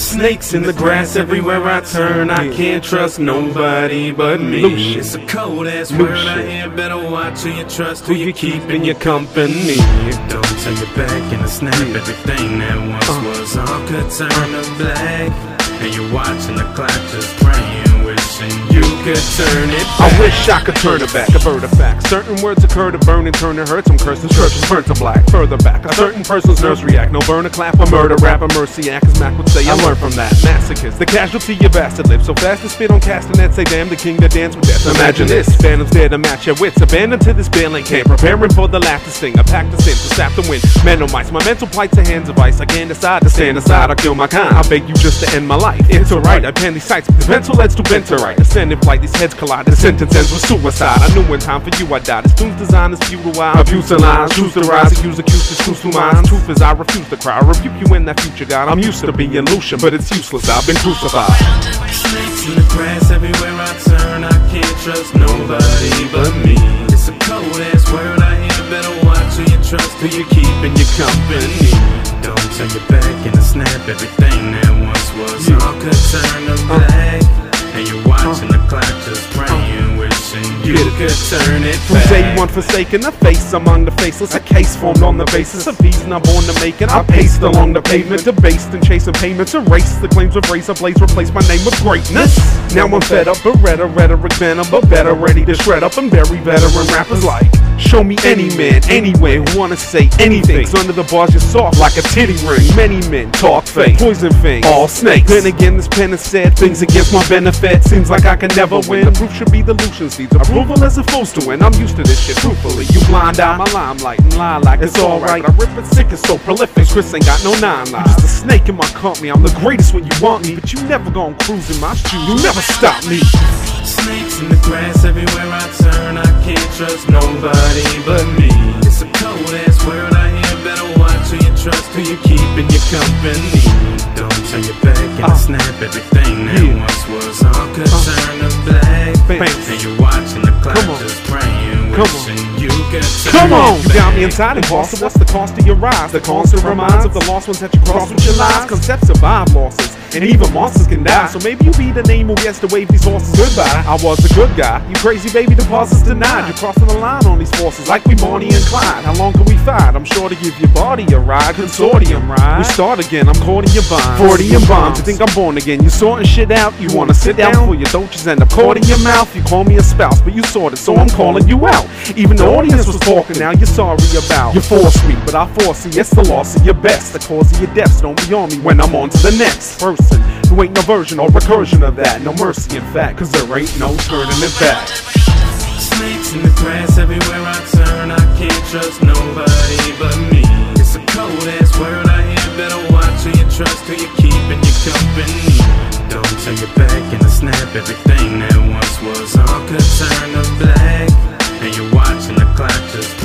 Snakes in the grass everywhere I turn. I can't trust nobody but me. It's a cold ass word I hear. Better watch who you trust, who you keep in your company. Don't turn your back and snap. Everything that once uh. was all could turn to uh. black. And you're watching the clock just praying, wishing could turn it I wish I could turn it back, avert a fact. Certain words occur to burn and turn to hurt. Some curses churches burn to black. Further back, a certain person's nerves react. No burn a clap, a murder rap, a mercy act. As Mac would say, I learned from that. Masochist, the casualty of bastard live so fast to spit on castanets. Say, damn the king that dance with death. Imagine this, phantoms there to match your wits. Abandoned to this bailing camp, preparing for the laughter sting. A pack to sin to sap the wind. Man, mice, my mental plights are hands of ice. I can't decide to stand aside I kill my kind. I beg you just to end my life. It's alright, I pen these sights. This pencil heads to right. Ascend in flight, these heads collide. The sentence ends with suicide. I knew in time for you I died. This tune's design is futile. I abuse the lines, choose to rise, accuse accused, excuse to minds. Truth is, I refuse to cry. I rebuke you in that future, God. I'm used to being Lucian, but it's useless. I've been crucified. Snakes in the grass everywhere I turn. I can't trust nobody but me. It's a cold ass word I hear. Better watch who you trust, who you keep in your company. Don't turn your back and snap. Everything that once was all could turn to black. You could turn it From day one forsaken, a face among the faceless, a case formed on the basis of these not born to make it. I paced along the pavement, debased and chasing payments, erased the claims of race, a blaze replaced my name with greatness. Now I'm fed up, beretta, rhetoric venom, but better ready to shred up and bury veteran rappers like. Show me any man, anywhere who wanna say anything. under the bars you're soft like a titty ring. Many men talk fake, poison things, all snakes. Then again, this pen has said things against my benefit. Seems like I can never win. The proof should be the Lucian seeds. Approval is supposed to win. I'm used to this shit, truthfully. You blind eye, my limelight and lie like it's alright. I rip it sick, it's so prolific. Chris ain't got no nine lives. Just a snake in my company. I'm the greatest when you want me, but you never gon' cruise in my shoes. You never stop me. Snakes in the grass everywhere I turn. I can't trust nobody but me. It's a cold ass word I hear. Better watch who you trust, who you keep in your company. Don't turn your back and Uh. snap. Everything that Yeah. once was all could turn to black. Thanks. And you're watching the clock Come on. just praying, Come on. wishing you could Come on! You got me inside imposter. What's the cost of your rise? The constant reminds of the lost ones that you cross with your lies. Concepts survive losses, and even monsters can die. So maybe you be the name who gets to wave these horses goodbye. I was a good guy. You crazy baby, the deposits denied. You're crossing the line on these forces like we Bonnie and Clyde. How long can we fight? I'm sure to give your body a ride. Consortium ride. We start again. I'm courting your vine. 40 and bombs. You think I'm born again? You sorting shit out. You wanna sit down for your don't just end up caught in your mouth. You call me a spouse, but you sorted, so I'm calling you out. Even the audience was talking. Now you're sorry about. You forced me, but I foresee it's the loss of your best. The cause of your deaths. Don't be on me when I'm on to the next person. Who ain't no version or recursion of that. No mercy, in fact, cause there ain't no turning it back. Snakes in the grass everywhere I turn. I can't trust nobody but me. It's a cold ass word I hear. Better watch who you trust, who you keep in your company. Don't turn your back and snap. Everything that once was all could turn to black. And you're watching the clock just